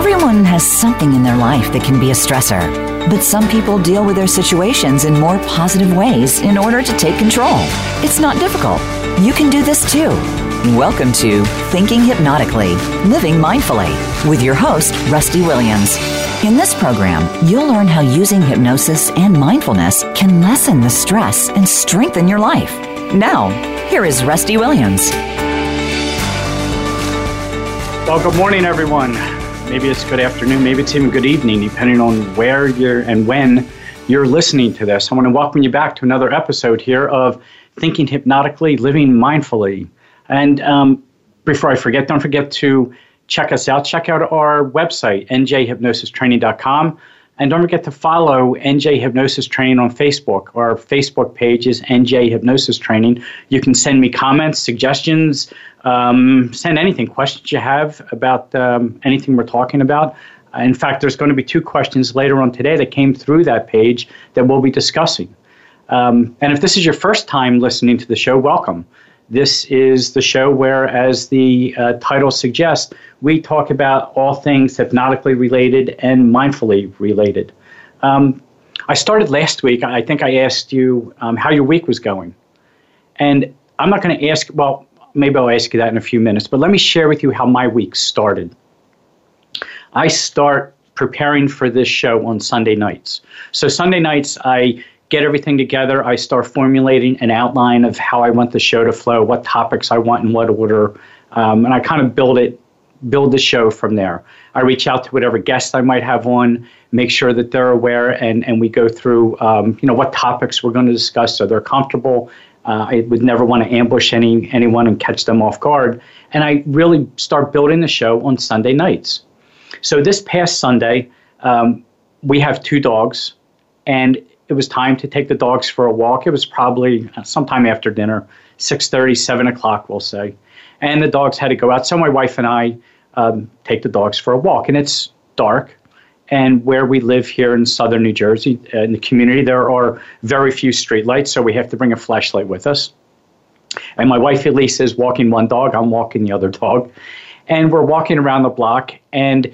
Everyone has something in their life that can be a stressor, but some people deal with their situations in more positive ways in order to take control. It's not difficult. You can do this too. Welcome to Thinking Hypnotically, Living Mindfully with your host, Rusty Williams. In this program, you'll learn how using hypnosis and mindfulness can lessen the stress and strengthen your life. Now, here is Rusty Williams. Well, good morning, everyone. Maybe it's good afternoon, maybe it's even good evening, depending on where you're and when you're listening to this. I want to welcome you back to another episode here of Thinking Hypnotically, Living Mindfully. And um, before I forget, don't forget to check us out. Check out our website, njhypnosistraining.com. And don't forget to follow NJ Hypnosis Training on Facebook. Our Facebook page is NJ Hypnosis Training. You can send me comments, suggestions, um, send anything, questions you have about um, anything we're talking about. Uh, in fact, there's going to be two questions later on today that came through that page that we'll be discussing. Um, and if this is your first time listening to the show, welcome. This is the show where, as the uh, title suggests, we talk about all things hypnotically related and mindfully related. Um, I started last week. I think I asked you um, how your week was going. And I'm not going to ask, well, maybe I'll ask you that in a few minutes, but let me share with you how my week started. I start preparing for this show on Sunday nights. So, Sunday nights, I get everything together. I start formulating an outline of how I want the show to flow, what topics I want in what order, um, and I kind of build it, build the show from there. I reach out to whatever guests I might have on, make sure that they're aware, and and we go through, um, you know, what topics we're going to discuss so they're comfortable. Uh, I would never want to ambush any anyone and catch them off guard, and I really start building the show on Sunday nights. So this past Sunday, um, we have two dogs, and it was time to take the dogs for a walk. It was probably sometime after dinner, 6.30, 7 o'clock, we'll say. And the dogs had to go out. So my wife and I um, take the dogs for a walk. And it's dark. And where we live here in southern New Jersey, uh, in the community, there are very few streetlights, so we have to bring a flashlight with us. And my wife Elise is walking one dog, I'm walking the other dog. And we're walking around the block, and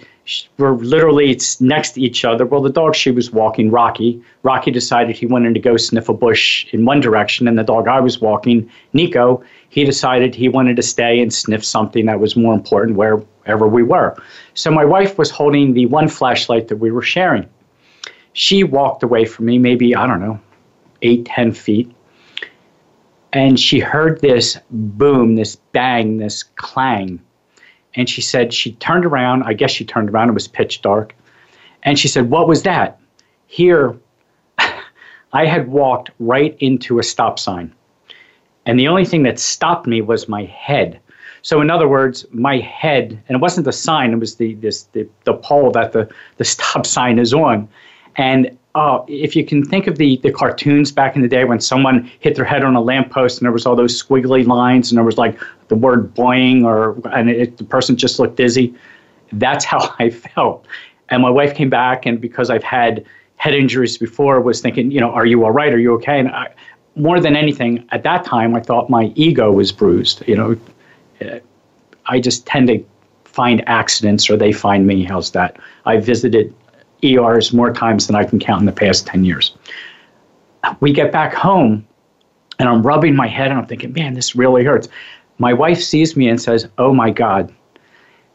were literally next to each other. Well, the dog she was walking, Rocky, Rocky decided he wanted to go sniff a bush in one direction, and the dog I was walking, Nico, he decided he wanted to stay and sniff something that was more important wherever we were. So my wife was holding the one flashlight that we were sharing. She walked away from me, maybe, I don't know, eight, ten feet. And she heard this boom, this bang, this clang and she said she turned around. I guess she turned around. It was pitch dark. And she said, What was that? Here, I had walked right into a stop sign. And the only thing that stopped me was my head. So, in other words, my head, and it wasn't the sign, it was the, this, the, the pole that the, the stop sign is on. And uh, if you can think of the, the cartoons back in the day when someone hit their head on a lamppost and there was all those squiggly lines and there was like the word boing or and it, the person just looked dizzy, that's how I felt. And my wife came back and because I've had head injuries before, was thinking, you know, are you all right? Are you okay? And I, more than anything, at that time, I thought my ego was bruised. You know, I just tend to find accidents or they find me. How's that? I visited ERs more times than I can count in the past 10 years. We get back home and I'm rubbing my head and I'm thinking, man, this really hurts. My wife sees me and says, oh my God,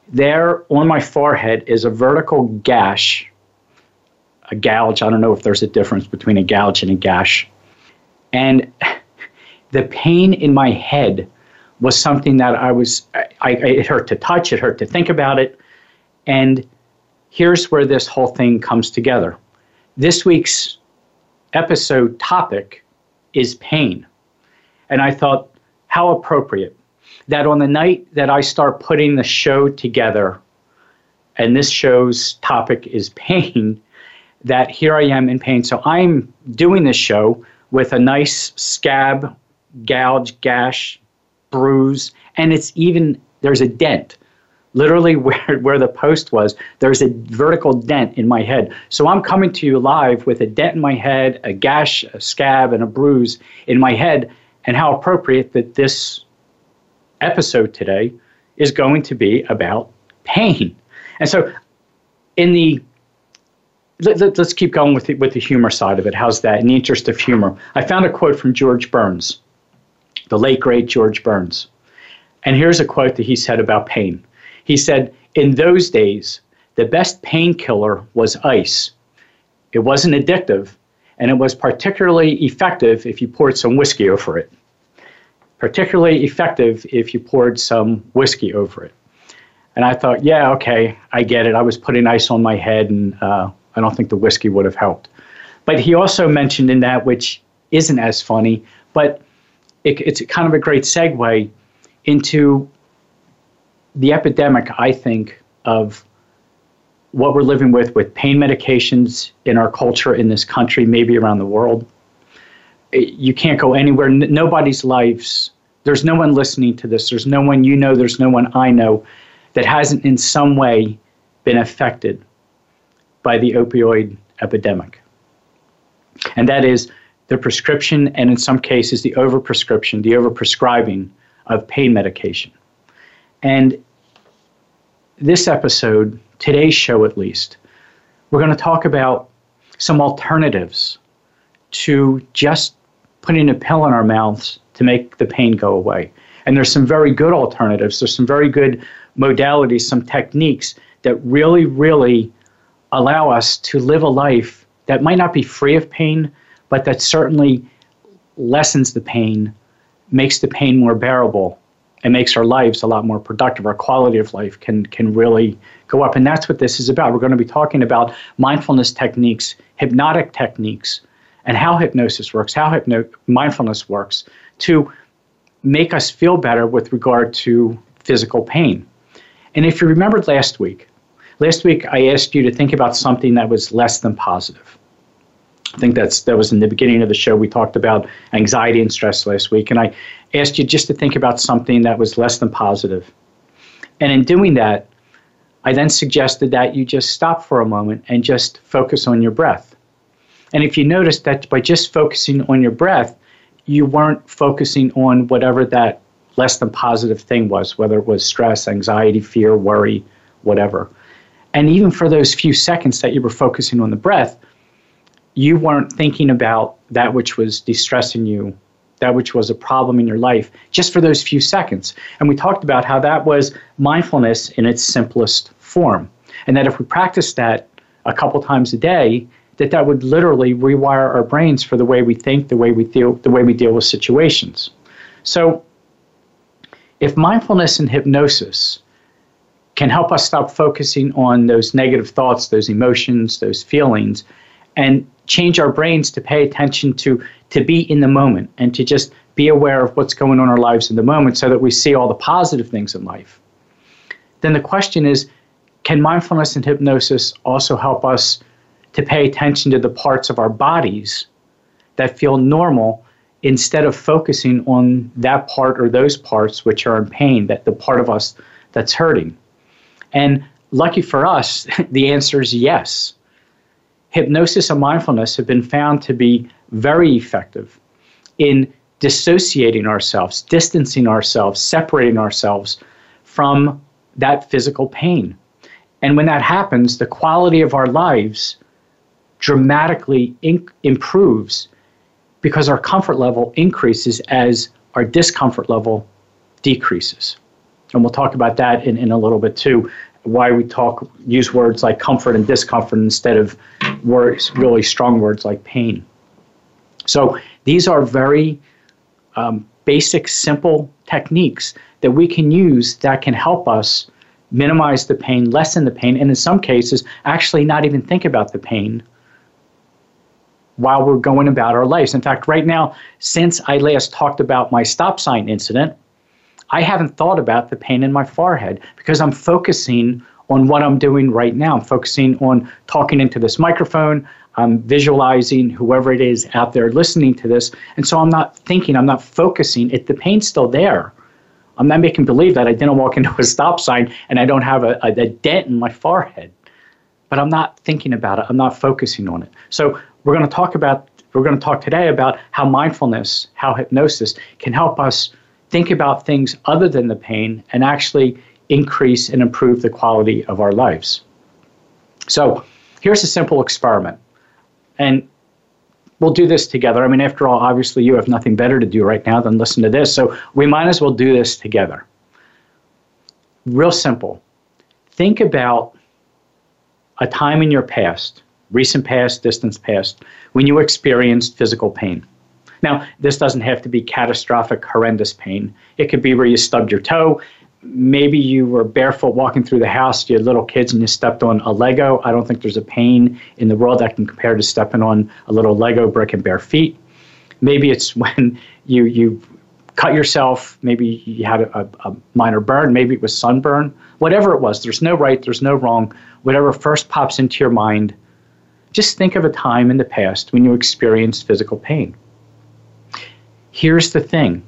there on my forehead is a vertical gash, a gouge. I don't know if there's a difference between a gouge and a gash. And the pain in my head was something that I was, I, I, it hurt to touch, it hurt to think about it. And here's where this whole thing comes together. This week's episode topic is pain. And I thought, how appropriate that on the night that I start putting the show together, and this show's topic is pain, that here I am in pain. So I'm doing this show with a nice scab, gouge, gash, bruise, and it's even, there's a dent literally where, where the post was, there's a vertical dent in my head. So I'm coming to you live with a dent in my head, a gash, a scab, and a bruise in my head. And how appropriate that this episode today is going to be about pain. And so in the let, us keep going with the, with the humor side of it. How's that? In the interest of humor, I found a quote from George Burns, the late great George Burns, and here's a quote that he said about pain. He said, "In those days, the best painkiller was ice. It wasn't addictive, and it was particularly effective if you poured some whiskey over it. Particularly effective if you poured some whiskey over it." And I thought, yeah, okay, I get it. I was putting ice on my head, and uh, I don't think the whiskey would have helped. But he also mentioned in that, which isn't as funny, but it, it's kind of a great segue into the epidemic, I think, of what we're living with with pain medications in our culture in this country, maybe around the world. You can't go anywhere. Nobody's lives. There's no one listening to this. There's no one you know. There's no one I know that hasn't in some way been affected by the opioid epidemic. And that is the prescription and, in some cases, the overprescription, the overprescribing of pain medication. And this episode, today's show at least, we're going to talk about some alternatives to just putting a pill in our mouths to make the pain go away. And there's some very good alternatives. There's some very good modalities, some techniques that really, really allow us to live a life that might not be free of pain, but that certainly lessens the pain, makes the pain more bearable, and makes our lives a lot more productive. Our quality of life can can really go up, and that's what this is about. We're going to be talking about mindfulness techniques, hypnotic techniques, and how hypnosis works, how hypno- mindfulness works to make us feel better with regard to physical pain. And if you remembered last week, Last week, I asked you to think about something that was less than positive. I think that's that was in the beginning of the show. We talked about anxiety and stress last week, and I asked you just to think about something that was less than positive. And in doing that, I then suggested that you just stop for a moment and just focus on your breath. And if you notice that by just focusing on your breath, you weren't focusing on whatever that less than positive thing was, whether it was stress, anxiety, fear, worry, whatever. And even for those few seconds that you were focusing on the breath, you weren't thinking about that which was distressing you, that which was a problem in your life, just for those few seconds. And we talked about how that was mindfulness in its simplest form. And that if we practice that a couple times a day, that that would literally rewire our brains for the way we think, the way we deal, the way we deal with situations. So, if mindfulness and hypnosis can help us stop focusing on those negative thoughts, those emotions, those feelings, and change our brains to pay attention to to be in the moment and to just be aware of what's going on in our lives in the moment so that we see all the positive things in life. Then the question is can mindfulness and hypnosis also help us to pay attention to the parts of our bodies that feel normal instead of focusing on that part or those parts which are in pain, that the part of us that's hurting? And lucky for us, the answer is yes. Hypnosis and mindfulness have been found to be very effective in dissociating ourselves, distancing ourselves, separating ourselves from that physical pain. And when that happens, the quality of our lives dramatically improves because our comfort level increases as our discomfort level decreases and we'll talk about that in, in a little bit too. Why we talk use words like comfort and discomfort instead of words really strong words like pain. So these are very um, basic, simple techniques that we can use that can help us minimize the pain, lessen the pain, and in some cases, actually not even think about the pain while we're going about our lives. In fact, right now, since I last talked about my stop sign incident, I haven't thought about the pain in my forehead because I'm focusing on what I'm doing right now. I'm focusing on talking into this microphone. I'm visualizing whoever it is out there listening to this. And so I'm not thinking, I'm not focusing. It, the pain's still there. I'm not making believe that I didn't walk into a stop sign and I don't have a, a, a dent in my forehead. But I'm not thinking about it. I'm not focusing on it. So we're going to talk about, we're going to talk today about how mindfulness, how hypnosis can help us think about things other than the pain and actually increase and improve the quality of our lives. So here's a simple experiment. And we'll do this together. I mean, after all, obviously, you have nothing better to do right now than listen to this. So we might as well do this together. Real simple. Think about a time in your past, recent past, distant past, when you experienced physical pain. Now, this doesn't have to be catastrophic, horrendous pain. It could be where you stubbed your toe. Maybe you were barefoot walking through the house, you had little kids, and you stepped on a Lego. I don't think there's a pain in the world that can compare to stepping on a little Lego brick and bare feet. Maybe it's when you, you cut yourself. Maybe you had a, a, minor burn. Maybe it was sunburn. Whatever it was, there's no right, there's no wrong. Whatever first pops into your mind, just think of a time in the past when you experienced physical pain. Here's the thing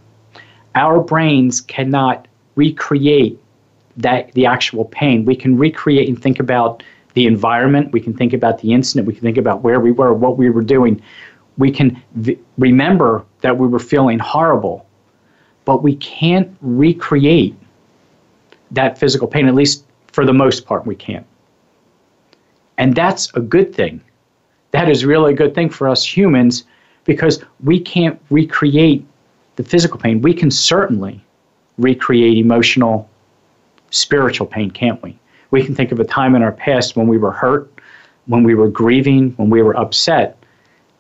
our brains cannot recreate that the actual pain. We can recreate and think about the environment. We can think about the incident. We can think about where we were, what we were doing. We can v- remember that we were feeling horrible but we can't recreate that physical pain, at least for the most part, we can't. And that's a good thing. That is really a good thing for us humans because we can't recreate the physical pain. We can certainly recreate emotional, spiritual pain, can't we? We can think of a time in our past when we were hurt, when we were grieving, when we were upset,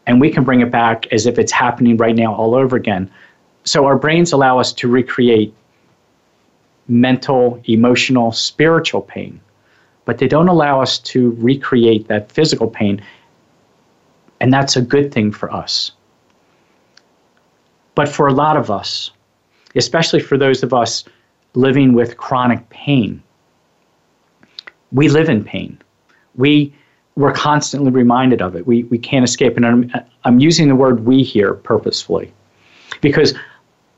and we can bring it back as if it's happening right now all over again so our brains allow us to recreate mental, emotional, spiritual pain, but they don't allow us to recreate that physical pain. And that's a good thing for us. But for a lot of us, especially for those of us living with chronic pain, we live in pain. We we're constantly reminded of it. We, we can't escape. And I'm, I'm using the word we here purposefully because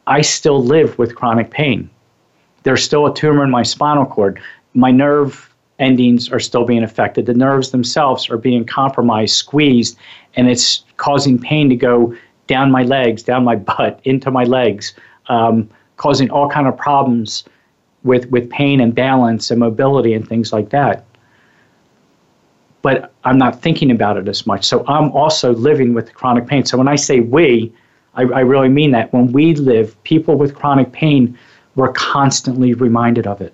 I still live with chronic pain. There's still a tumor in my spinal cord. My nerve endings are still being affected. The nerves themselves are being compromised, squeezed, and it's causing pain to go down my legs, down my butt, into my legs, um, causing all kind of problems with, with pain and balance and mobility and things like that. But I'm not thinking about it as much. So I'm also living with chronic pain. So when I say we, I, I really mean that. When we live, people with chronic pain, we're constantly reminded of it.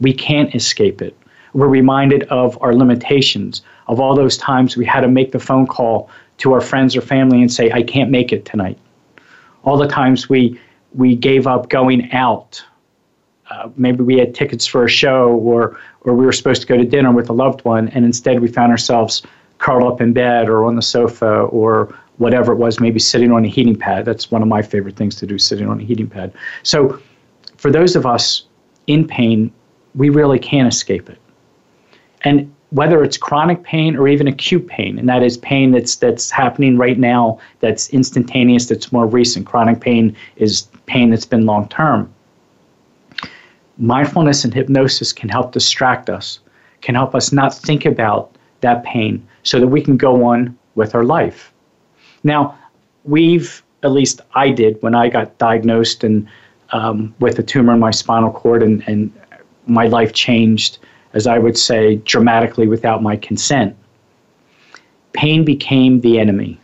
We can't escape it. We're reminded of our limitations, of all those times we had to make the phone call to our friends or family and say, I can't make it tonight. All the times we, we gave up going out. Uh, maybe we had tickets for a show or, or we were supposed to go to dinner with a loved one, and instead we found ourselves curled up in bed or on the sofa or whatever it was, maybe sitting on a heating pad. That's one of my favorite things to do, sitting on a heating pad. So, for those of us in pain, we really can't escape it. And whether it's chronic pain or even acute pain, and that is pain that's that's happening right now, that's instantaneous, that's more recent. Chronic pain is pain that's been long term. Mindfulness and hypnosis can help distract us, can help us not think about that pain so that we can go on with our life. Now, we've, at least I did when I got diagnosed and um, with a tumor in my spinal cord, and, and my life changed, as I would say, dramatically without my consent. Pain became the enemy.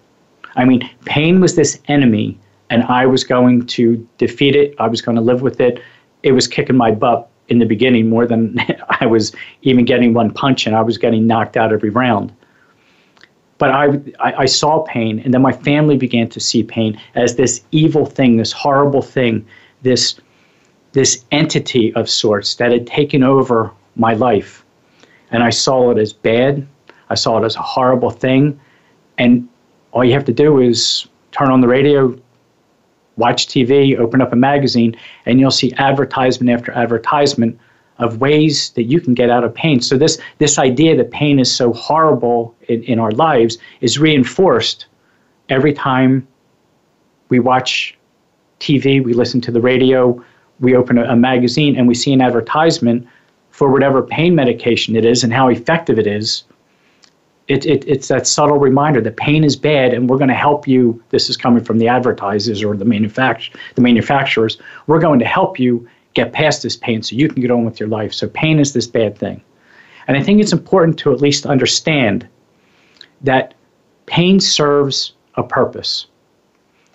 I mean, pain was this enemy, and I was going to defeat it. I was going to live with it. It was kicking my butt in the beginning more than I was even getting one punch, and I was getting knocked out every round but I, I, I saw pain, and then my family began to see pain as this evil thing, this horrible thing, this this entity of sorts that had taken over my life, and I saw it as bad. I saw it as a horrible thing, and all you have to do is turn on the radio, watch TV, open up a magazine, and you'll see advertisement after advertisement of ways that you can get out of pain. So this this idea that pain is so horrible in, in our lives is reinforced every time we watch TV, we listen to the radio, we open a, a magazine, and we see an advertisement for whatever pain medication it is and how effective it is. It, it, it's that subtle reminder that pain is bad and we're going to help you. This is coming from the advertisers or the, manufact- the manufacturers. We're going to help you get past this pain so you can get on with your life. So pain is this bad thing. And I think it's important to at least understand that pain serves a purpose.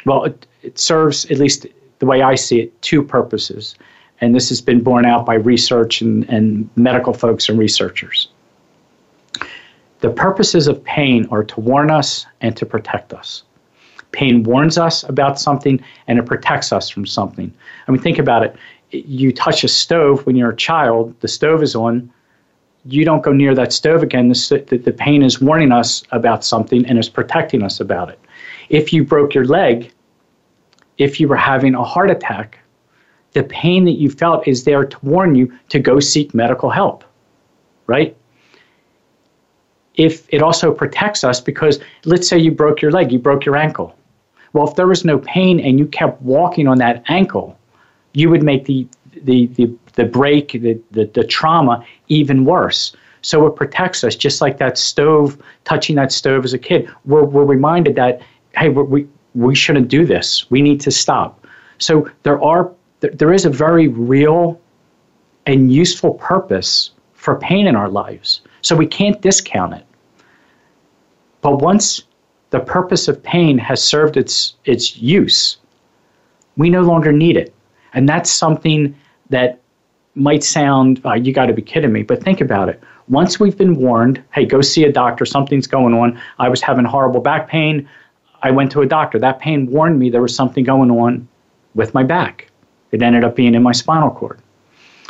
Well, it, it serves, at least the way I see it, two purposes. And this has been borne out by research and, and medical folks and researchers. The purposes of pain are to warn us and to protect us. Pain warns us about something and it protects us from something. I mean, think about it. You touch a stove when you're a child, the stove is on. You don't go near that stove again. The, the, the pain is warning us about something and is protecting us about it. If you broke your leg, if you were having a heart attack, the pain that you felt is there to warn you to go seek medical help, right? If it also protects us because let's say you broke your leg, you broke your ankle. Well, if there was no pain and you kept walking on that ankle, you would make the the the, the break, the, the, the trauma even worse. So it protects us, just like that stove, touching that stove as a kid. We're, we're reminded that, hey, we, we shouldn't do this. We need to stop. So there are there is a very real and useful purpose for pain in our lives. So we can't discount it. But once the purpose of pain has served its its use, we no longer need it. And that's something that might sound, uh, you got to be kidding me, but think about it. Once we've been warned, hey, go see a doctor, something's going on. I was having horrible back pain. I went to a doctor. That pain warned me there was something going on with my back. It ended up being in my spinal cord.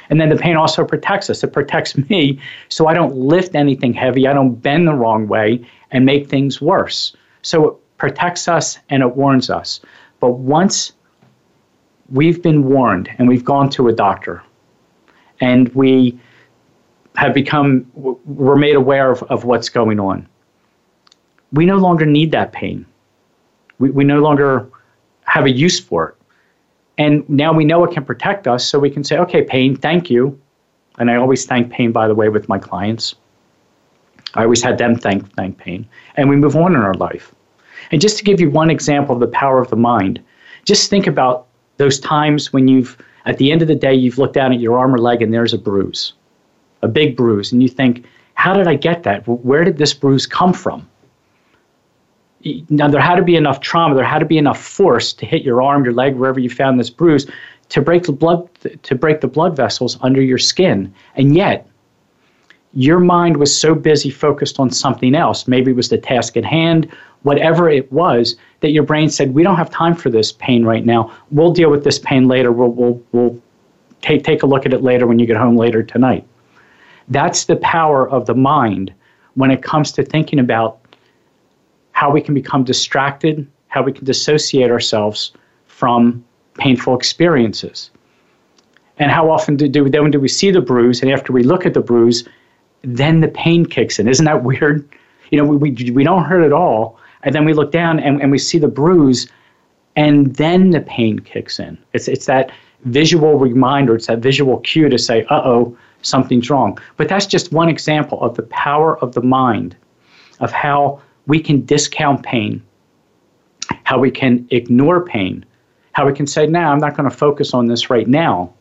And then the pain also protects us. It protects me so I don't lift anything heavy, I don't bend the wrong way and make things worse. So it protects us and it warns us. But once we've been warned and we've gone to a doctor and we have become, we're made aware of, of what's going on, we no longer need that pain we, we no longer have a use for it. And now we know it can protect us, so we can say, okay, pain, thank you. And I always thank pain, by the way, with my clients. I always had them thank, thank pain. And we move on in our life. And just to give you one example of the power of the mind, just think about those times when you've, at the end of the day, you've looked down at your arm or leg and there's a bruise, a big bruise. And you think, how did I get that? Where did this bruise come from? Now there had to be enough trauma, there had to be enough force to hit your arm, your leg, wherever you found this bruise, to break the blood to break the blood vessels under your skin. And yet, your mind was so busy focused on something else. Maybe it was the task at hand, whatever it was, that your brain said, "We don't have time for this pain right now. We'll deal with this pain later. We'll we'll we'll take take a look at it later when you get home later tonight." That's the power of the mind when it comes to thinking about how we can become distracted, how we can dissociate ourselves from painful experiences. And how often do, do, then do we see the bruise, and after we look at the bruise, then the pain kicks in. Isn't that weird? You know, we, we, we don't hurt at all, and then we look down and, and we see the bruise, and then the pain kicks in. It's, it's that visual reminder, it's that visual cue to say, uh oh, something's wrong. But that's just one example of the power of the mind, of how we can discount pain, how we can ignore pain, how we can say, now nah, I'm not going to focus on this right now.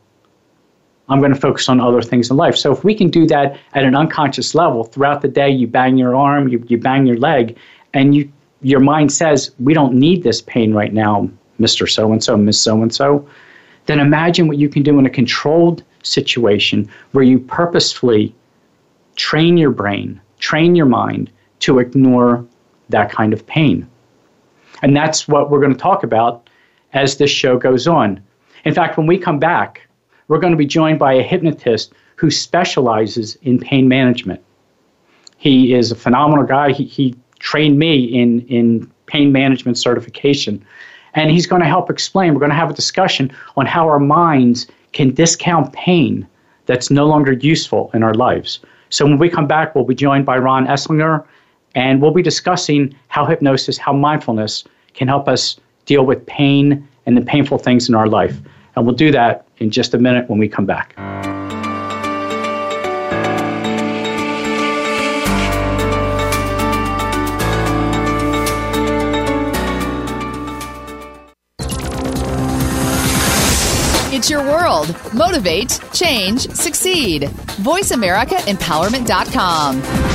I'm going to focus on other things in life. So if we can do that at an unconscious level throughout the day, you bang your arm, you, you bang your leg, and you your mind says, we don't need this pain right now, Mr. So and so, Miss So and so, then imagine what you can do in a controlled situation where you purposefully train your brain, train your mind to ignore that kind of pain. And that's what we're going to talk about as this show goes on. In fact, when we come back, we're going to be joined by a hypnotist who specializes in pain management. He is a phenomenal guy. He, he trained me in, in pain management certification. And he's going to help explain. We're going to have a discussion on how our minds can discount pain that's no longer useful in our lives. So when we come back, we'll be joined by Ron Eslinger and we'll be discussing how hypnosis, how mindfulness can help us deal with pain and the painful things in our life. And we'll do that in just a minute when we come back. It's your world. Motivate, change, succeed. VoiceAmericaEmpowerment.com.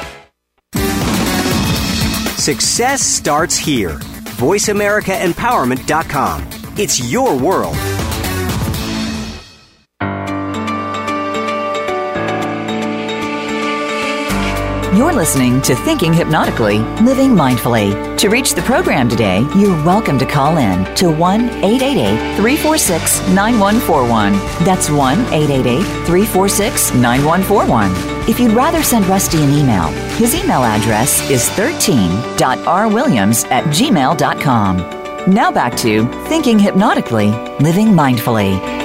Success starts here. VoiceAmericaEmpowerment.com. It's your world. You're listening to Thinking Hypnotically, Living Mindfully. To reach the program today, you're welcome to call in to 1 888 346 9141. That's 1 888 346 9141. If you'd rather send Rusty an email, his email address is 13.rwilliams at gmail.com. Now back to Thinking Hypnotically, Living Mindfully.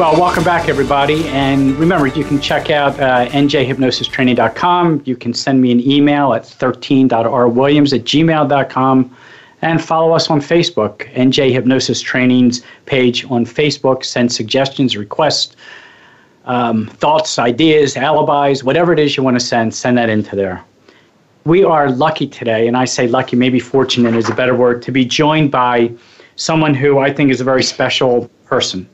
Well, welcome back, everybody. And remember, you can check out uh, njhypnosistraining.com. You can send me an email at 13.rwilliams at gmail.com. And follow us on Facebook, NJ Hypnosis Training's page on Facebook. Send suggestions, requests, um, thoughts, ideas, alibis, whatever it is you want to send, send that into there. We are lucky today, and I say lucky, maybe fortunate is a better word, to be joined by someone who I think is a very special person.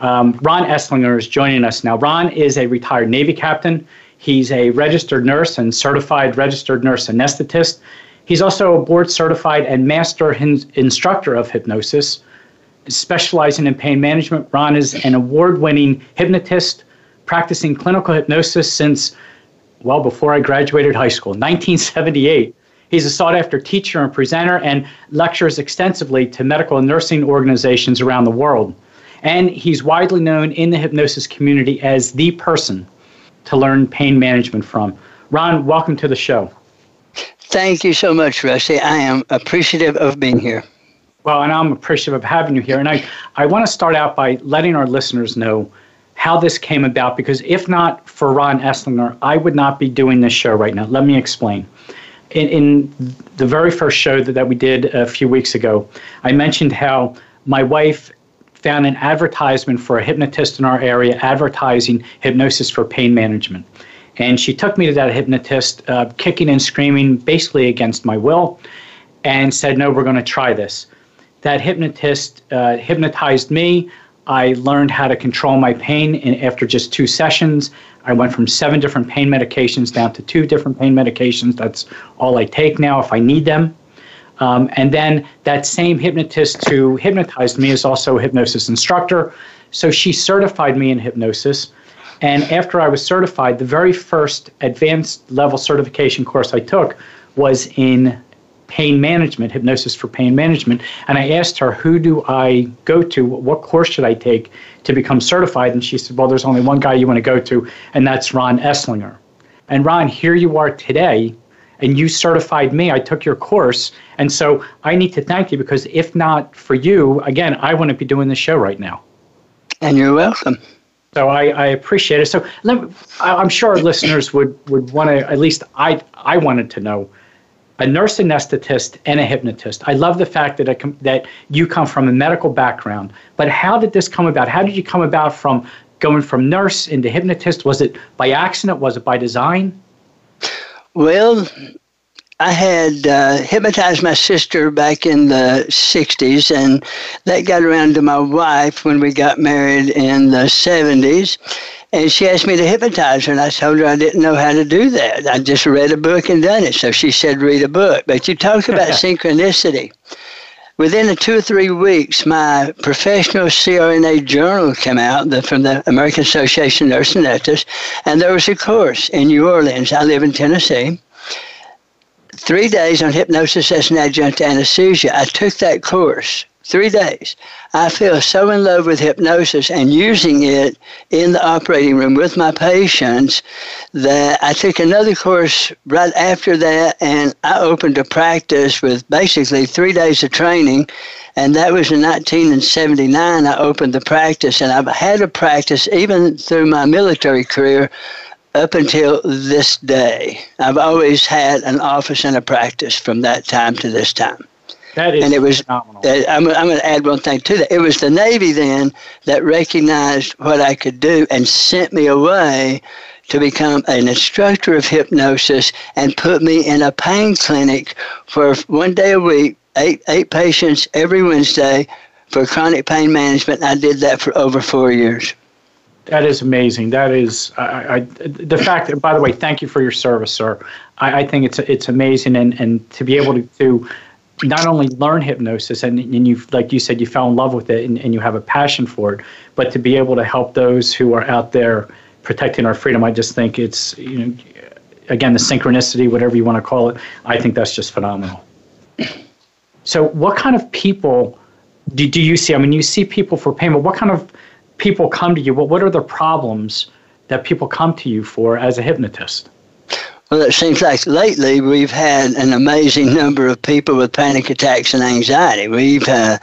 Um, Ron Eslinger is joining us now. Ron is a retired Navy captain. He's a registered nurse and certified registered nurse anesthetist. He's also a board certified and master hin- instructor of hypnosis, specializing in pain management. Ron is an award winning hypnotist, practicing clinical hypnosis since, well, before I graduated high school, 1978. He's a sought after teacher and presenter and lectures extensively to medical and nursing organizations around the world. And he's widely known in the hypnosis community as the person to learn pain management from. Ron, welcome to the show. Thank you so much, Rusty. I am appreciative of being here. Well, and I'm appreciative of having you here. And I, I want to start out by letting our listeners know how this came about because if not for Ron Eslinger, I would not be doing this show right now. Let me explain. In, in the very first show that, that we did a few weeks ago, I mentioned how my wife found an advertisement for a hypnotist in our area advertising hypnosis for pain management. And she took me to that hypnotist, uh, kicking and screaming, basically against my will, and said, No, we're going to try this. That hypnotist uh, hypnotized me. I learned how to control my pain and after just two sessions. I went from seven different pain medications down to two different pain medications. That's all I take now if I need them. Um, and then that same hypnotist who hypnotized me is also a hypnosis instructor. So she certified me in hypnosis. And after I was certified, the very first advanced level certification course I took was in pain management, hypnosis for pain management. And I asked her, who do I go to? What course should I take to become certified? And she said, well, there's only one guy you want to go to, and that's Ron Eslinger. And Ron, here you are today and you certified me. I took your course. And so I need to thank you because if not for you, again, I wouldn't be doing this show right now. And you're welcome. So I, I appreciate it. So let, I'm sure our listeners would, would want to, at least I, I wanted to know, a nurse anesthetist and a hypnotist. I love the fact that com- that you come from a medical background. But how did this come about? How did you come about from going from nurse into hypnotist? Was it by accident? Was it by design? Well, I had uh, hypnotized my sister back in the 60s, and that got around to my wife when we got married in the 70s. And she asked me to hypnotize her, and I told her I didn't know how to do that. I just read a book and done it. So she said, read a book. But you talk about synchronicity. Within the two or three weeks, my professional CRNA journal came out the, from the American Association of Nurse Anesthetists, and there was a course in New Orleans. I live in Tennessee. Three days on hypnosis as an adjunct to anesthesia. I took that course three days. I fell so in love with hypnosis and using it in the operating room with my patients that I took another course right after that and I opened a practice with basically three days of training. And that was in 1979. I opened the practice and I've had a practice even through my military career up until this day. I've always had an office and a practice from that time to this time. That is and it was, phenomenal. Uh, I'm, I'm going to add one thing to that. It was the Navy then that recognized what I could do and sent me away to become an instructor of hypnosis and put me in a pain clinic for one day a week, eight, eight patients every Wednesday for chronic pain management. I did that for over four years. That is amazing. That is I, I, the fact. That, by the way, thank you for your service, sir. I, I think it's it's amazing, and, and to be able to, to not only learn hypnosis and, and you like you said you fell in love with it and, and you have a passion for it but to be able to help those who are out there protecting our freedom i just think it's you know again the synchronicity whatever you want to call it i think that's just phenomenal. So what kind of people do, do you see? I mean you see people for pain but what kind of people come to you? What, what are the problems that people come to you for as a hypnotist well, it seems like lately we've had an amazing number of people with panic attacks and anxiety. We've, uh,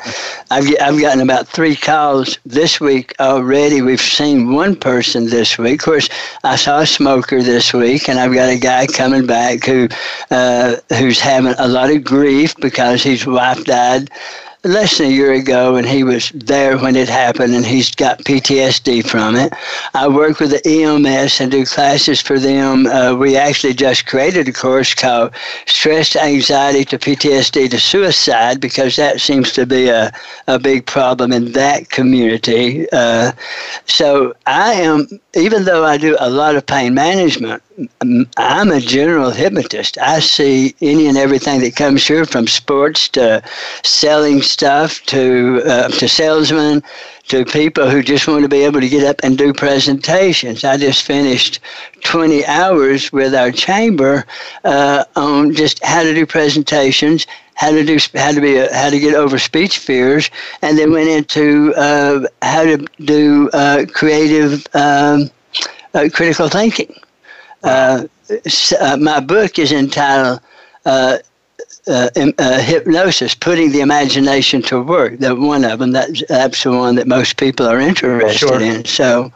I've, I've gotten about three calls this week already. We've seen one person this week. Of course, I saw a smoker this week, and I've got a guy coming back who, uh, who's having a lot of grief because his wife died less than a year ago, and he was there when it happened, and he's got PTSD from it. I work with the EMS and do classes for them. Uh, we actually just created a course called Stress Anxiety to PTSD to Suicide because that seems to be a, a big problem in that community. Uh, so I am, even though I do a lot of pain management, I'm a general hypnotist. I see any and everything that comes here, from sports to selling stuff to uh, to salesmen to people who just want to be able to get up and do presentations. I just finished 20 hours with our chamber uh, on just how to do presentations, how to do how to be how to get over speech fears, and then went into uh, how to do uh, creative um, uh, critical thinking. Uh, uh, my book is entitled uh, uh, uh, Hypnosis, Putting the Imagination to Work. That one of them, that's, that's the one that most people are interested sure. in. So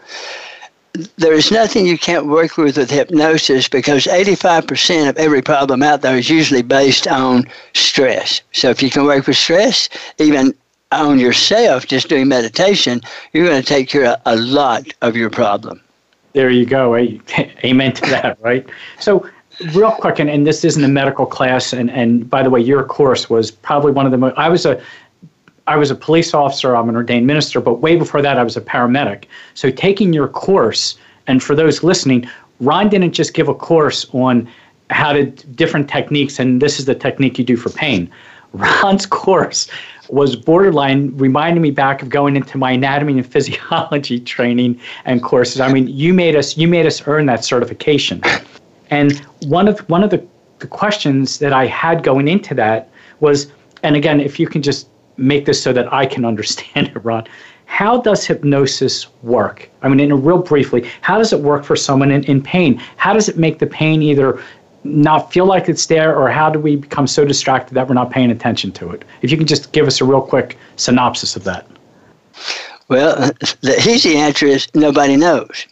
there is nothing you can't work with with hypnosis because 85% of every problem out there is usually based on stress. So if you can work with stress, even on yourself, just doing meditation, you're going to take care of a lot of your problem. There you go. Eh? Amen to that, right? So, real quick, and, and this isn't a medical class, and, and by the way, your course was probably one of the most. I was a I was a police officer, I'm an ordained minister, but way before that, I was a paramedic. So, taking your course, and for those listening, Ron didn't just give a course on how to different techniques, and this is the technique you do for pain. Ron's course was borderline reminding me back of going into my anatomy and physiology training and courses. I mean, you made us you made us earn that certification. And one of one of the, the questions that I had going into that was, and again, if you can just make this so that I can understand it, Ron, how does hypnosis work? I mean, in a real briefly, how does it work for someone in, in pain? How does it make the pain either not feel like it's there, or how do we become so distracted that we're not paying attention to it? If you can just give us a real quick synopsis of that. Well, the easy answer is nobody knows.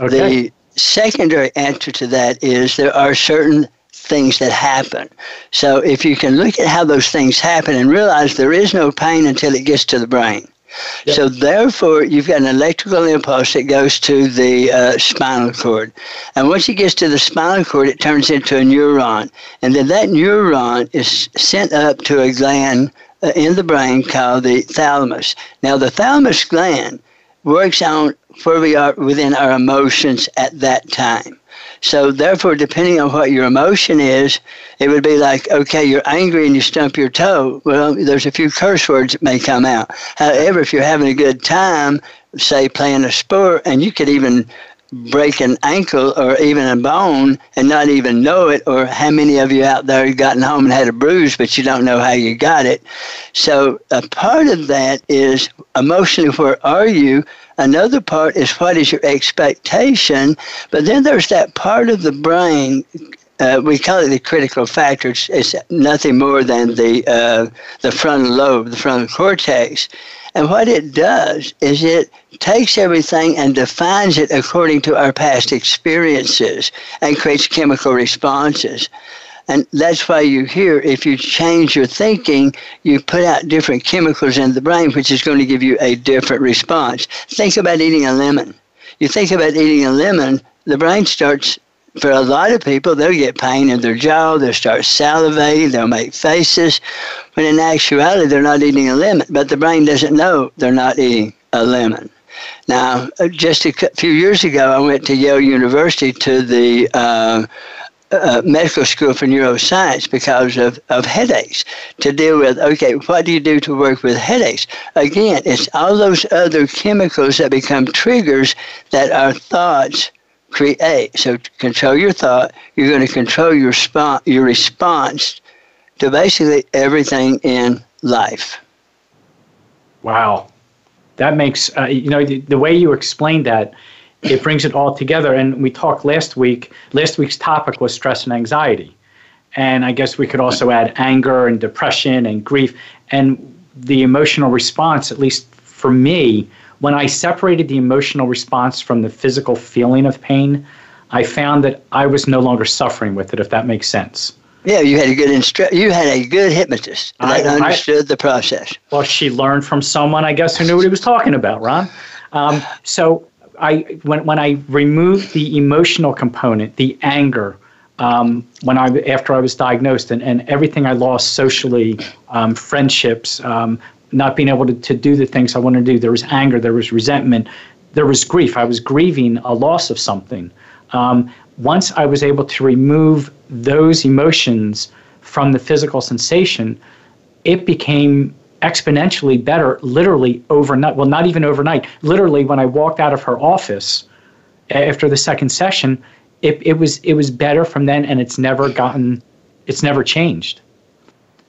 Okay. The secondary answer to that is there are certain things that happen. So if you can look at how those things happen and realize there is no pain until it gets to the brain. So therefore, you've got an electrical impulse that goes to the uh, spinal cord, and once it gets to the spinal cord, it turns into a neuron, and then that neuron is sent up to a gland uh, in the brain called the thalamus. Now, the thalamus gland works on where we are within our emotions at that time. So therefore, depending on what your emotion is, it would be like, okay, you're angry and you stump your toe. Well, there's a few curse words that may come out. However, if you're having a good time, say playing a sport, and you could even break an ankle or even a bone and not even know it, or how many of you out there have gotten home and had a bruise, but you don't know how you got it. So a part of that is emotionally, where are you? Another part is what is your expectation? But then there's that part of the brain. Uh, we call it the critical factor. It's, it's nothing more than the uh, the frontal lobe, the frontal cortex. And what it does is it takes everything and defines it according to our past experiences and creates chemical responses. And that's why you hear if you change your thinking, you put out different chemicals in the brain, which is going to give you a different response. Think about eating a lemon. You think about eating a lemon, the brain starts, for a lot of people, they'll get pain in their jaw, they'll start salivating, they'll make faces, when in actuality, they're not eating a lemon, but the brain doesn't know they're not eating a lemon. Now, just a few years ago, I went to Yale University to the uh, uh, medical school for neuroscience because of, of headaches to deal with. Okay what do you do to work with headaches? Again it's all those other chemicals that become triggers that our thoughts create. So to control your thought you're going to control your, spo- your response to basically everything in life. Wow. That makes uh, you know the, the way you explained that it brings it all together. And we talked last week, last week's topic was stress and anxiety. And I guess we could also add anger and depression and grief. And the emotional response, at least for me, when I separated the emotional response from the physical feeling of pain, I found that I was no longer suffering with it, if that makes sense. Yeah, you had a good instru- you had a good hypnotist that I, understood I, the process. Well, she learned from someone, I guess, who knew what he was talking about, Ron. Um, so I when when I removed the emotional component, the anger, um, when I after I was diagnosed, and, and everything I lost socially, um, friendships, um, not being able to, to do the things I wanted to do. There was anger, there was resentment, there was grief. I was grieving a loss of something. Um, once I was able to remove those emotions from the physical sensation, it became exponentially better literally overnight. Well, not even overnight. Literally, when I walked out of her office after the second session, it, it was it was better from then, and it's never gotten, it's never changed.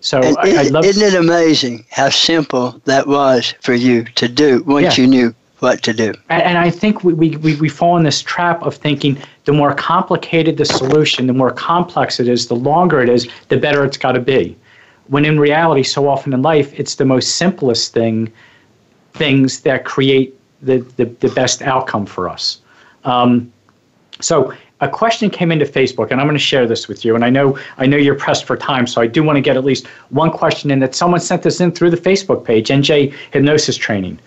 So and I, isn't, love, isn't it amazing how simple that was for you to do once yeah. you knew what to do? And, and I think we, we, we, we fall in this trap of thinking the more complicated the solution, the more complex it is, the longer it is, the better it's got to be when in reality, so often in life, it's the most simplest thing, things that create the, the, the best outcome for us. Um, so a question came into Facebook, and I'm going to share this with you. And I know I know you're pressed for time, so I do want to get at least one question in that someone sent this in through the Facebook page, NJ Hypnosis Training.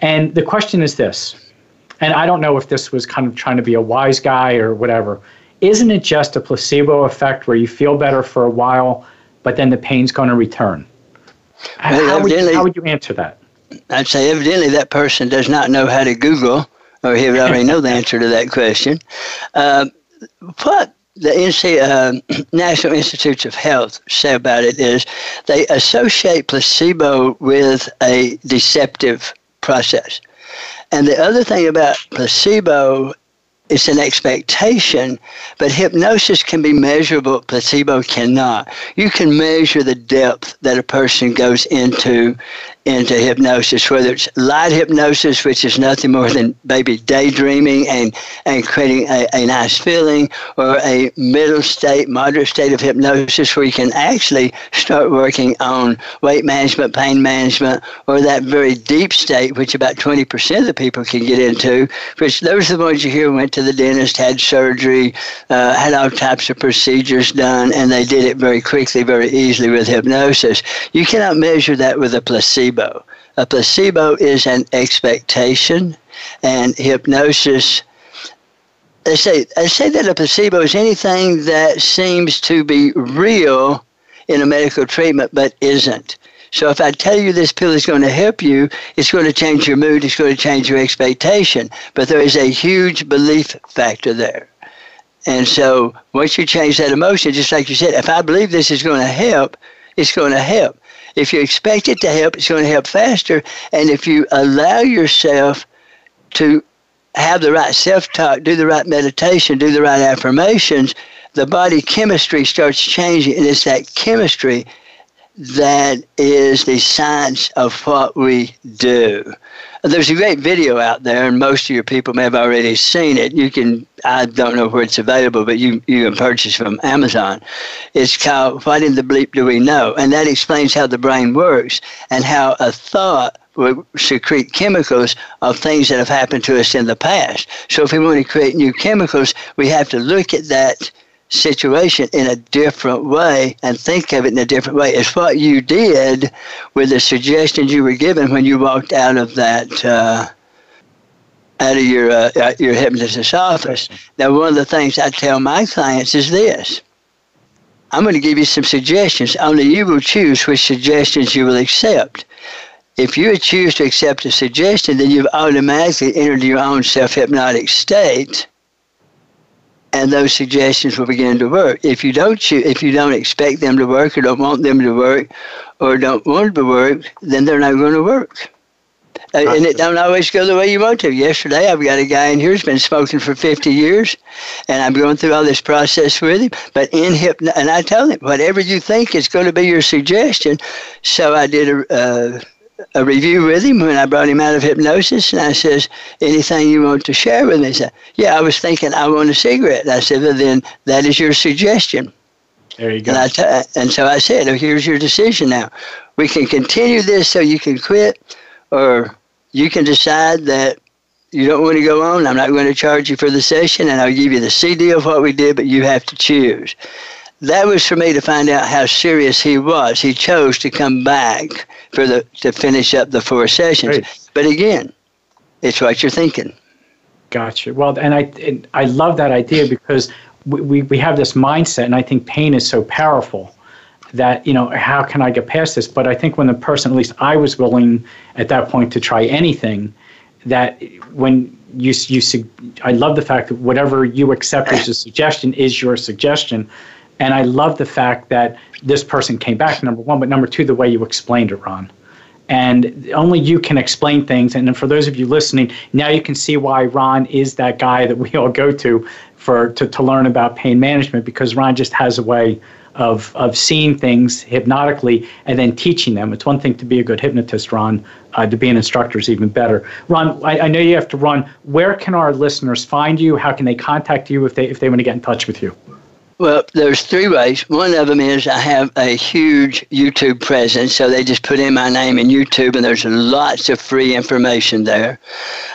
And the question is this, and I don't know if this was kind of trying to be a wise guy or whatever. Isn't it just a placebo effect where you feel better for a while, but then the pain's going to return. Well, how, would you, how would you answer that? I'd say evidently that person does not know how to Google, or he would already know the answer to that question. Uh, what the NC, uh, National Institutes of Health say about it is they associate placebo with a deceptive process. And the other thing about placebo it's an expectation, but hypnosis can be measurable, placebo cannot. You can measure the depth that a person goes into into hypnosis, whether it's light hypnosis, which is nothing more than maybe daydreaming and, and creating a, a nice feeling, or a middle state, moderate state of hypnosis where you can actually start working on weight management, pain management, or that very deep state, which about 20% of the people can get into, which those are the ones you hear went to the dentist, had surgery, uh, had all types of procedures done, and they did it very quickly, very easily with hypnosis. You cannot measure that with a placebo placebo. A placebo is an expectation, and hypnosis. They say they say that a placebo is anything that seems to be real in a medical treatment but isn't. So if I tell you this pill is going to help you, it's going to change your mood, it's going to change your expectation. But there is a huge belief factor there. And so once you change that emotion, just like you said, if I believe this is going to help, it's going to help. If you expect it to help, it's going to help faster. And if you allow yourself to have the right self talk, do the right meditation, do the right affirmations, the body chemistry starts changing. And it's that chemistry that is the science of what we do. There's a great video out there, and most of your people may have already seen it. You can, I don't know where it's available, but you, you can purchase from Amazon. It's called What in the Bleep Do We Know? And that explains how the brain works and how a thought will secrete chemicals of things that have happened to us in the past. So if we want to create new chemicals, we have to look at that situation in a different way and think of it in a different way. It's what you did with the suggestions you were given when you walked out of that. Uh, out of your uh, your hypnotist office. Now, one of the things I tell my clients is this: I'm going to give you some suggestions. Only you will choose which suggestions you will accept. If you choose to accept a suggestion, then you've automatically entered your own self hypnotic state and those suggestions will begin to work. If you don't if you don't expect them to work or don't want them to work or don't want them to work, then they're not going to work. And it don't always go the way you want to. Yesterday, I've got a guy in here who's been smoking for 50 years, and I'm going through all this process with him. But in hypno, and I tell him, whatever you think is going to be your suggestion. So I did a, uh, a review with him when I brought him out of hypnosis, and I says, "Anything you want to share with me?" He said, "Yeah, I was thinking I want a cigarette." And I said, "Well, then that is your suggestion." There you go. And, t- and so I said, oh, "Here's your decision now. We can continue this so you can quit, or you can decide that." You don't want to go on. I'm not going to charge you for the session, and I'll give you the CD of what we did, but you have to choose that was for me to find out how serious he was. He chose to come back for the to finish up the four sessions. Great. But again, it's what you're thinking. Gotcha. Well, and I and I love that idea because we, we, we have this mindset, and I think pain is so powerful that you know how can I get past this? But I think when the person, at least I was willing at that point to try anything, that when you you I love the fact that whatever you accept as a suggestion is your suggestion and I love the fact that this person came back, number one, but number two, the way you explained it, Ron. And only you can explain things. And for those of you listening, now you can see why Ron is that guy that we all go to for to, to learn about pain management because Ron just has a way of, of seeing things hypnotically and then teaching them. It's one thing to be a good hypnotist, Ron. Uh, to be an instructor is even better. Ron, I, I, know you have to run. Where can our listeners find you? How can they contact you if they if they want to get in touch with you? Well, there's three ways. One of them is I have a huge YouTube presence, so they just put in my name in YouTube, and there's lots of free information there.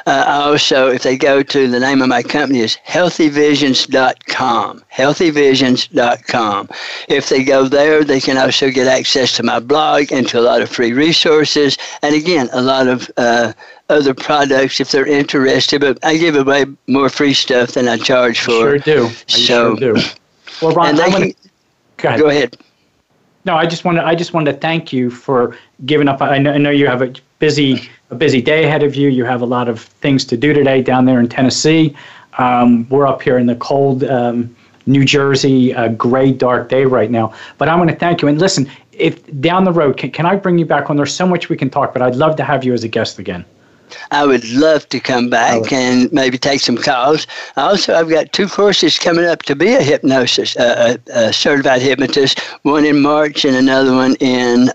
Uh, also, if they go to the name of my company is healthyvisions.com, healthyvisions.com. If they go there, they can also get access to my blog and to a lot of free resources, and again, a lot of uh, other products if they're interested. But I give away more free stuff than I charge for. Sure do. I so. Sure do. Well, Ron, and gonna, go, ahead. go ahead. No, I just want to. I just wanted to thank you for giving up. I know, I know you have a busy a busy day ahead of you. You have a lot of things to do today down there in Tennessee. Um, we're up here in the cold um, New Jersey, a gray, dark day right now. But I'm going to thank you. And listen, if down the road, can, can I bring you back on? There's so much we can talk, but I'd love to have you as a guest again. I would love to come back and maybe take some calls. Also, I've got two courses coming up to be a hypnosis, a, a certified hypnotist, one in March and another one in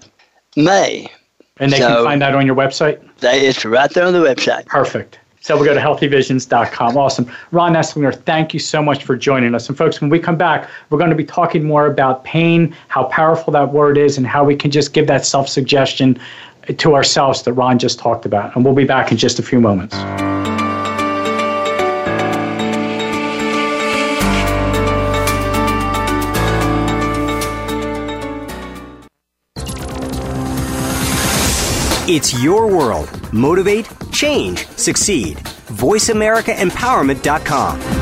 May. And they so can find that on your website? They, it's right there on the website. Perfect. So we'll go to healthyvisions.com. Awesome. Ron Eslinger, thank you so much for joining us. And folks, when we come back, we're going to be talking more about pain, how powerful that word is, and how we can just give that self suggestion to ourselves that Ron just talked about. And we'll be back in just a few moments. It's your world. Motivate, change, succeed. VoiceAmericaEmpowerment.com.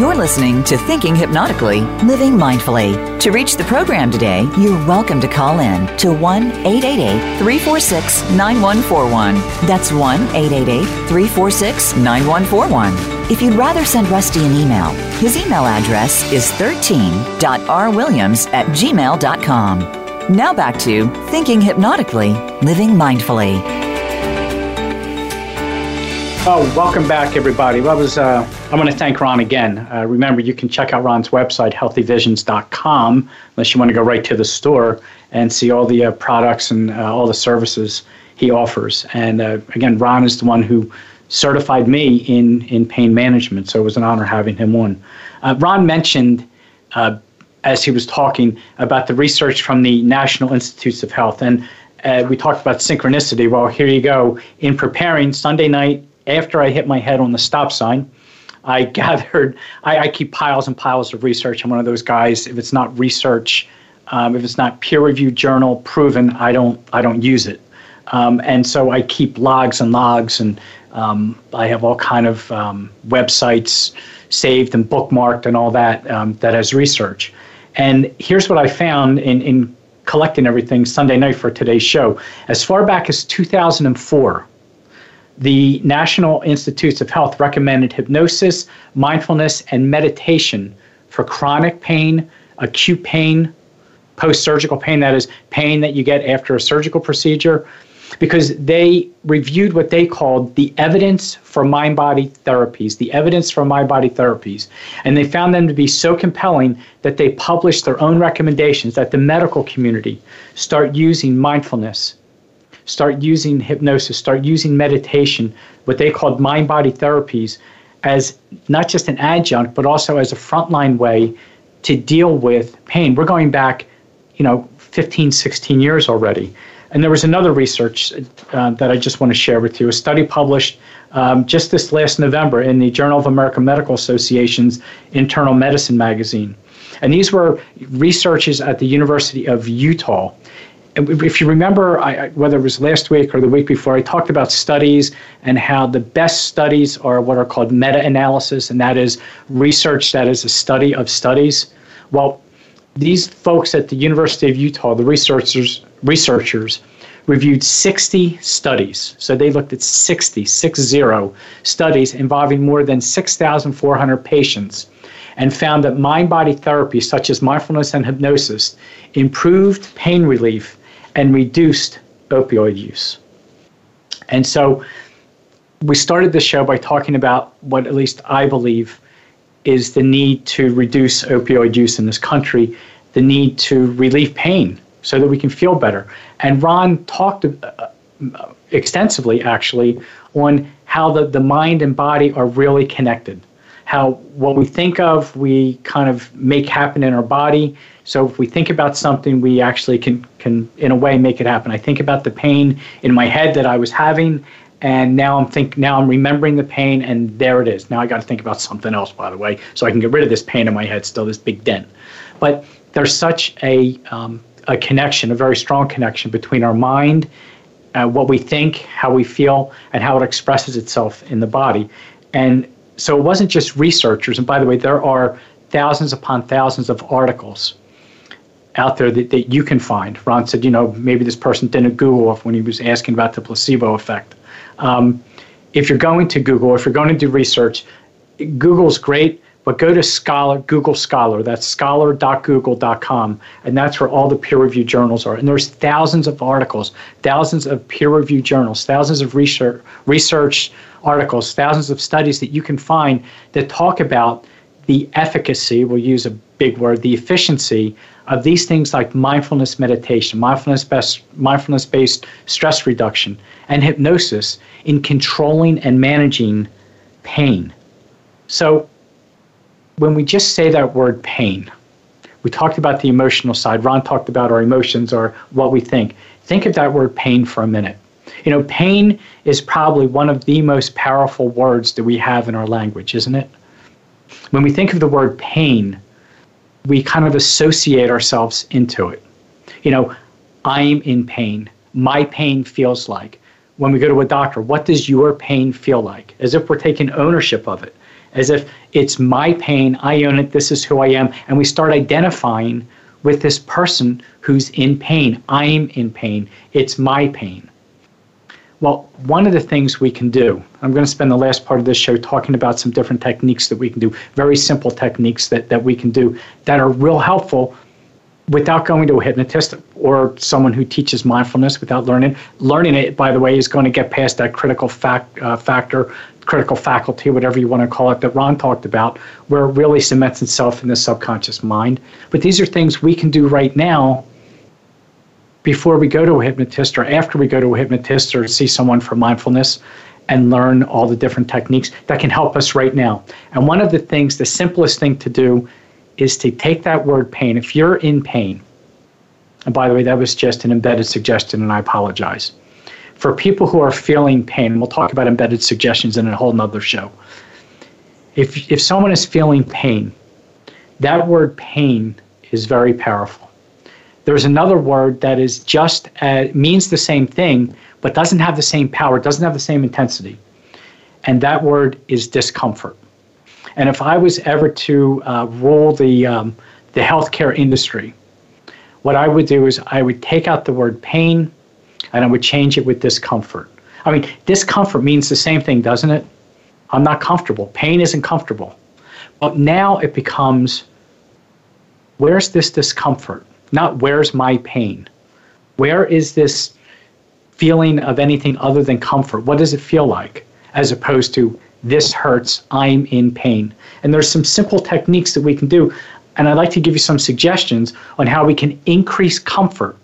You're listening to Thinking Hypnotically, Living Mindfully. To reach the program today, you're welcome to call in to 1 888 346 9141. That's 1 888 346 9141. If you'd rather send Rusty an email, his email address is 13.rwilliams at gmail.com. Now back to Thinking Hypnotically, Living Mindfully. Oh, welcome back, everybody. Well, was, uh, I want to thank Ron again. Uh, remember, you can check out Ron's website, healthyvisions.com, unless you want to go right to the store and see all the uh, products and uh, all the services he offers. And uh, again, Ron is the one who certified me in, in pain management. So it was an honor having him on. Uh, Ron mentioned, as he was talking, about the research from the National Institutes of Health. And we talked about synchronicity. Well, here you go. In preparing Sunday night, after I hit my head on the stop sign, I gathered, I, I keep piles and piles of research. I'm one of those guys, if it's not research, um, if it's not peer reviewed journal proven, I don't, I don't use it. Um, and so I keep logs and logs and um, I have all kind of um, websites saved and bookmarked and all that um, that has research. And here's what I found in, in collecting everything Sunday night for today's show. As far back as 2004, the National Institutes of Health recommended hypnosis, mindfulness, and meditation for chronic pain, acute pain, post surgical pain, that is, pain that you get after a surgical procedure, because they reviewed what they called the evidence for mind body therapies, the evidence for mind body therapies. And they found them to be so compelling that they published their own recommendations that the medical community start using mindfulness, start using hypnosis, start using meditation, what they called mind body therapies, as not just an adjunct, but also as a frontline way to deal with pain. We're going back, you know, 15, 16 years already. And there was another research uh, that I just want to share with you, a study published um, just this last November in the Journal of American Medical Association's Internal Medicine magazine. And these were researchers at the University of Utah. And if you remember, I, whether it was last week or the week before, I talked about studies and how the best studies are what are called meta analysis, and that is research that is a study of studies. Well, these folks at the University of Utah, the researchers, researchers reviewed 60 studies. So they looked at 60, six zero studies involving more than 6,400 patients and found that mind body therapy, such as mindfulness and hypnosis, improved pain relief and reduced opioid use. And so we started the show by talking about what at least I believe is the need to reduce opioid use in this country, the need to relieve pain so that we can feel better. And Ron talked uh, extensively, actually, on how the, the mind and body are really connected. How what we think of, we kind of make happen in our body. So if we think about something, we actually can, can in a way, make it happen. I think about the pain in my head that I was having, and now I'm think now I'm remembering the pain, and there it is. Now I got to think about something else, by the way, so I can get rid of this pain in my head, still this big dent. But there's such a um, a connection, a very strong connection between our mind, what we think, how we feel, and how it expresses itself in the body. And so it wasn't just researchers. And by the way, there are thousands upon thousands of articles out there that, that you can find. Ron said, you know, maybe this person didn't Google when he was asking about the placebo effect. Um, if you're going to Google, if you're going to do research, Google's great, but go to Scholar, Google Scholar. That's scholar.google.com, and that's where all the peer-reviewed journals are. And there's thousands of articles, thousands of peer-reviewed journals, thousands of research, research articles, thousands of studies that you can find that talk about the efficacy. We'll use a big word, the efficiency of these things like mindfulness meditation, mindfulness based, mindfulness based stress reduction, and hypnosis in controlling and managing pain. So, when we just say that word pain, we talked about the emotional side. Ron talked about our emotions or what we think. Think of that word pain for a minute. You know, pain is probably one of the most powerful words that we have in our language, isn't it? When we think of the word pain, we kind of associate ourselves into it. You know, I'm in pain. My pain feels like. When we go to a doctor, what does your pain feel like? As if we're taking ownership of it, as if it's my pain, I own it, this is who I am. And we start identifying with this person who's in pain. I'm in pain, it's my pain. Well, one of the things we can do, I'm going to spend the last part of this show talking about some different techniques that we can do, very simple techniques that, that we can do that are real helpful without going to a hypnotist or someone who teaches mindfulness without learning. Learning it, by the way, is going to get past that critical fact, uh, factor, critical faculty, whatever you want to call it, that Ron talked about, where it really cements itself in the subconscious mind. But these are things we can do right now before we go to a hypnotist or after we go to a hypnotist or see someone for mindfulness and learn all the different techniques that can help us right now. And one of the things, the simplest thing to do is to take that word pain. If you're in pain, and by the way, that was just an embedded suggestion, and I apologize. For people who are feeling pain, we'll talk about embedded suggestions in a whole nother show. If, if someone is feeling pain, that word pain is very powerful. There's another word that is just uh, means the same thing, but doesn't have the same power, doesn't have the same intensity. And that word is discomfort. And if I was ever to uh, rule the, um, the healthcare industry, what I would do is I would take out the word pain and I would change it with discomfort. I mean, discomfort means the same thing, doesn't it? I'm not comfortable. Pain isn't comfortable. But now it becomes where's this discomfort? Not where's my pain? Where is this feeling of anything other than comfort? What does it feel like? As opposed to this hurts, I'm in pain. And there's some simple techniques that we can do. And I'd like to give you some suggestions on how we can increase comfort.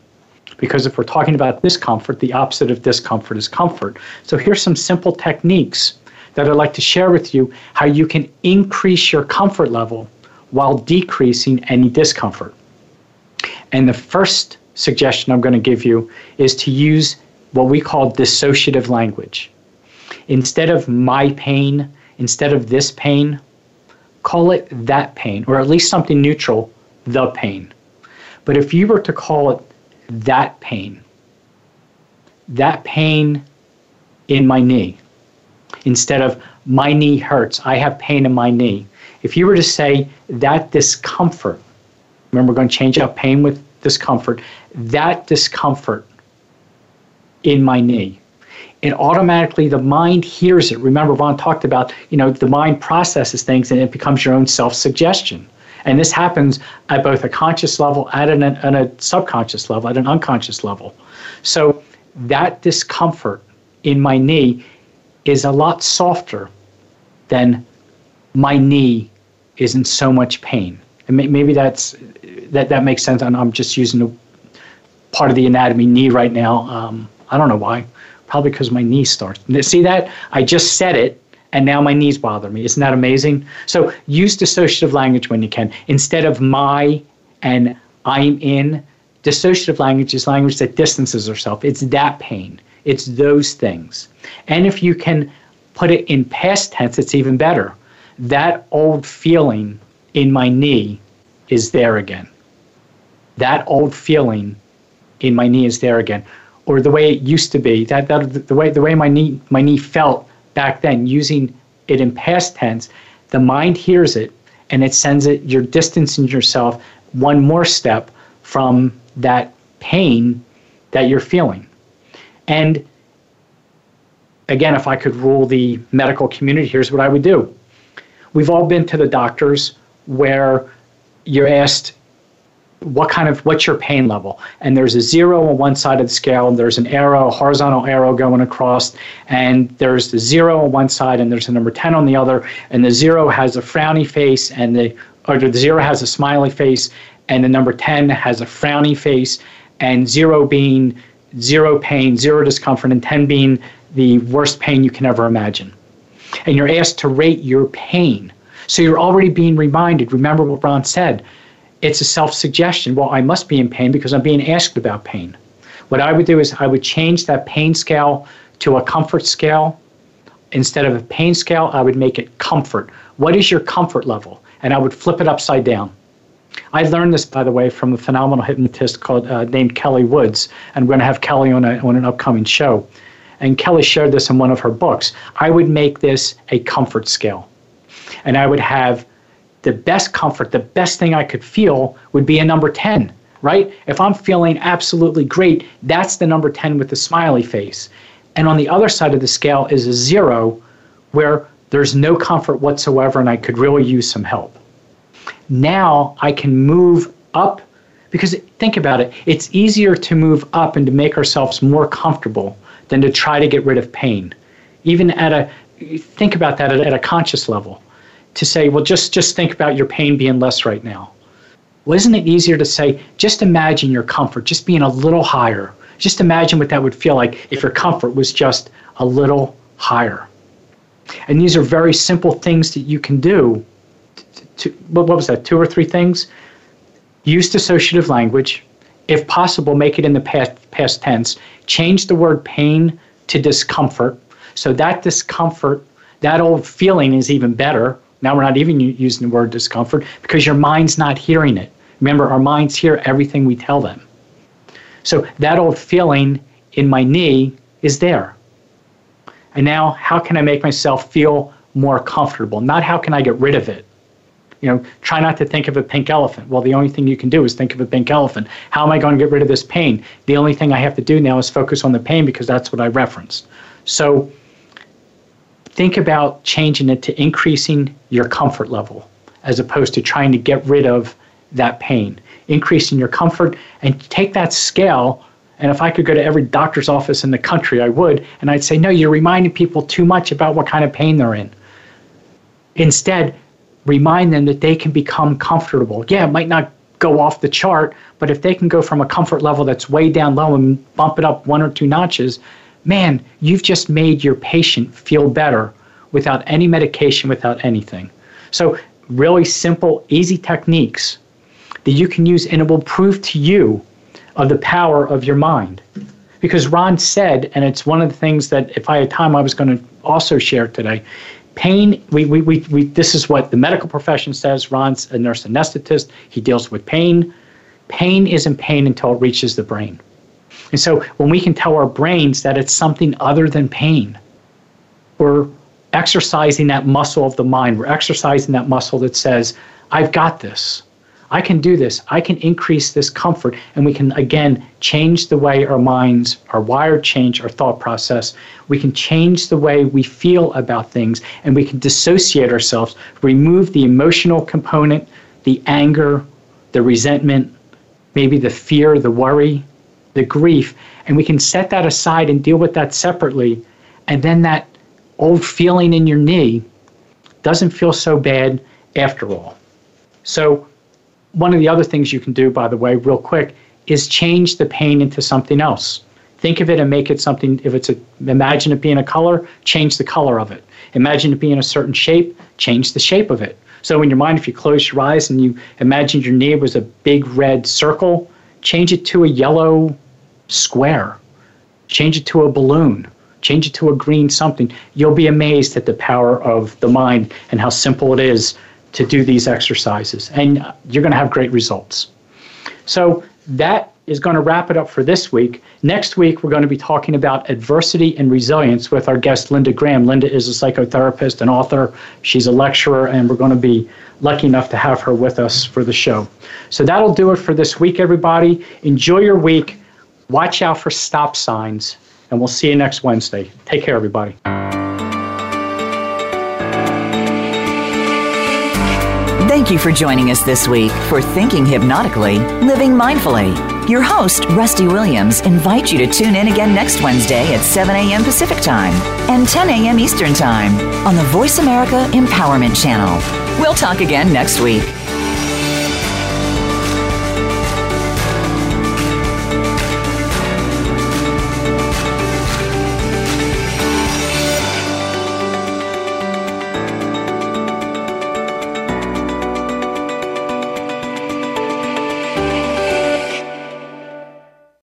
Because if we're talking about discomfort, the opposite of discomfort is comfort. So here's some simple techniques that I'd like to share with you how you can increase your comfort level while decreasing any discomfort. And the first suggestion I'm going to give you is to use what we call dissociative language. Instead of my pain, instead of this pain, call it that pain, or at least something neutral, the pain. But if you were to call it that pain, that pain in my knee, instead of my knee hurts, I have pain in my knee. If you were to say that discomfort, remember we're going to change out pain with discomfort, that discomfort in my knee it automatically the mind hears it. Remember, Ron talked about you know the mind processes things and it becomes your own self-suggestion. And this happens at both a conscious level and an, a subconscious level, at an unconscious level. So that discomfort in my knee is a lot softer than my knee is in so much pain. And maybe that's that that makes sense. I'm just using a part of the anatomy knee right now. Um, I don't know why. Probably because my knee starts. See that? I just said it, and now my knees bother me. Isn't that amazing? So use dissociative language when you can. Instead of my and I'm in, dissociative language is language that distances herself. It's that pain. It's those things. And if you can put it in past tense, it's even better. That old feeling in my knee is there again. That old feeling in my knee is there again. Or the way it used to be, that, that the way the way my knee my knee felt back then, using it in past tense, the mind hears it and it sends it you're distancing yourself one more step from that pain that you're feeling. And again, if I could rule the medical community, here's what I would do. We've all been to the doctors where you're asked what kind of what's your pain level? And there's a zero on one side of the scale and there's an arrow horizontal arrow going across and there's the zero on one side and there's a number 10 on the other and the zero has a frowny face and the or the zero has a smiley face and the number 10 has a frowny face and zero being zero pain zero discomfort and 10 being the worst pain you can ever imagine. And you're asked to rate your pain. So you're already being reminded. Remember what ron said it's a self suggestion. Well, I must be in pain because I'm being asked about pain. What I would do is I would change that pain scale to a comfort scale. Instead of a pain scale, I would make it comfort. What is your comfort level? And I would flip it upside down. I learned this, by the way, from a phenomenal hypnotist called uh, named Kelley Woods, and we're going to have Kelley on, a, on an upcoming show. And Kelley shared this in one of her books. I would make this a comfort scale, and I would have the best comfort, the best thing I could feel would be a number 10, right? If I'm feeling absolutely great, that's the number 10 with the smiley face. And on the other side of the scale is a zero where there's no comfort whatsoever and I could really use some help. Now I can move up because think about it, it's easier to move up and to make ourselves more comfortable than to try to get rid of pain. Even at a think about that at, a conscious level to say, well, just, just think about your pain being less right now. Well, isn't it easier to say, just imagine your comfort just being a little higher? Just imagine what that would feel like if your comfort was just a little higher. And these are very simple things that you can do. To, what was that, two or three things? Use dissociative language. If possible, make it in the past, past tense. Change the word pain to discomfort. So that discomfort, that old feeling is even better now we're not even using the word discomfort because your mind's not hearing it. Remember, our minds hear everything we tell them. So that old feeling in my knee is there. And now, how can I make myself feel more comfortable? Not how can I get rid of it. You know, try not to think of a pink elephant. Well, the only thing you can do is think of a pink elephant. How am I going to get rid of this pain? The only thing I have to do now is focus on the pain because that's what I referenced. So think about changing it to increasing your comfort level as opposed to trying to get rid of that pain. Increasing your comfort and take that scale. And if I could go to every doctor's office in the country, I would. And I'd say, no, you're reminding people too much about what kind of pain they're in. Instead, remind them that they can become comfortable. Yeah, it might not go off the chart, but if they can go from a comfort level that's way down low and bump it up one or two notches, man, you've just made your patient feel better without any medication, without anything. So, really simple, easy techniques that you can use, and it will prove to you of the power of your mind. Because Ron said, and it's one of the things that if I had time, I was going to also share today. Pain, we, we, we, we, this is what the medical profession says. Ron's a nurse anesthetist, he deals with pain. Pain isn't pain until it reaches the brain. And so when we can tell our brains that it's something other than pain, we're exercising that muscle of the mind. We're exercising that muscle that says, I've got this. I can do this. I can increase this comfort. And we can, again, change the way our minds are wired, change our thought process. We can change the way we feel about things, and we can dissociate ourselves, remove the emotional component, the anger, the resentment, maybe the fear, the worry, the grief, and we can set that aside and deal with that separately. And then that old feeling in your knee doesn't feel so bad, after all. So, one of the other things you can do, by the way, real quick, is change the pain into something else. Think of it and make it something. If it's a, imagine it being a color, change the color of it. Imagine it being a certain shape, change the shape of it. So in your mind, if you close your eyes and you imagine your knee was a big red circle, change it to a yellow square. Change it to a balloon. Change it to a green something. You'll be amazed at the power of the mind and how simple it is to do these exercises. And you're going to have great results. So that is going to wrap it up for this week. Next week, we're going to be talking about adversity and resilience with our guest, Linda Graham. Linda is a psychotherapist and author. She's a lecturer, and we're going to be lucky enough to have her with us for the show. So that'll do it for this week, everybody. Enjoy your week. Watch out for stop signs, and we'll see you next Wednesday. Take care, everybody. Thank you for joining us this week for Thinking Hypnotically, Living Mindfully. Your host, Rusty Williams, invites you to tune in again next Wednesday at 7 a.m. Pacific Time and 10 a.m. Eastern Time on the Voice America Empowerment Channel. We'll talk again next week.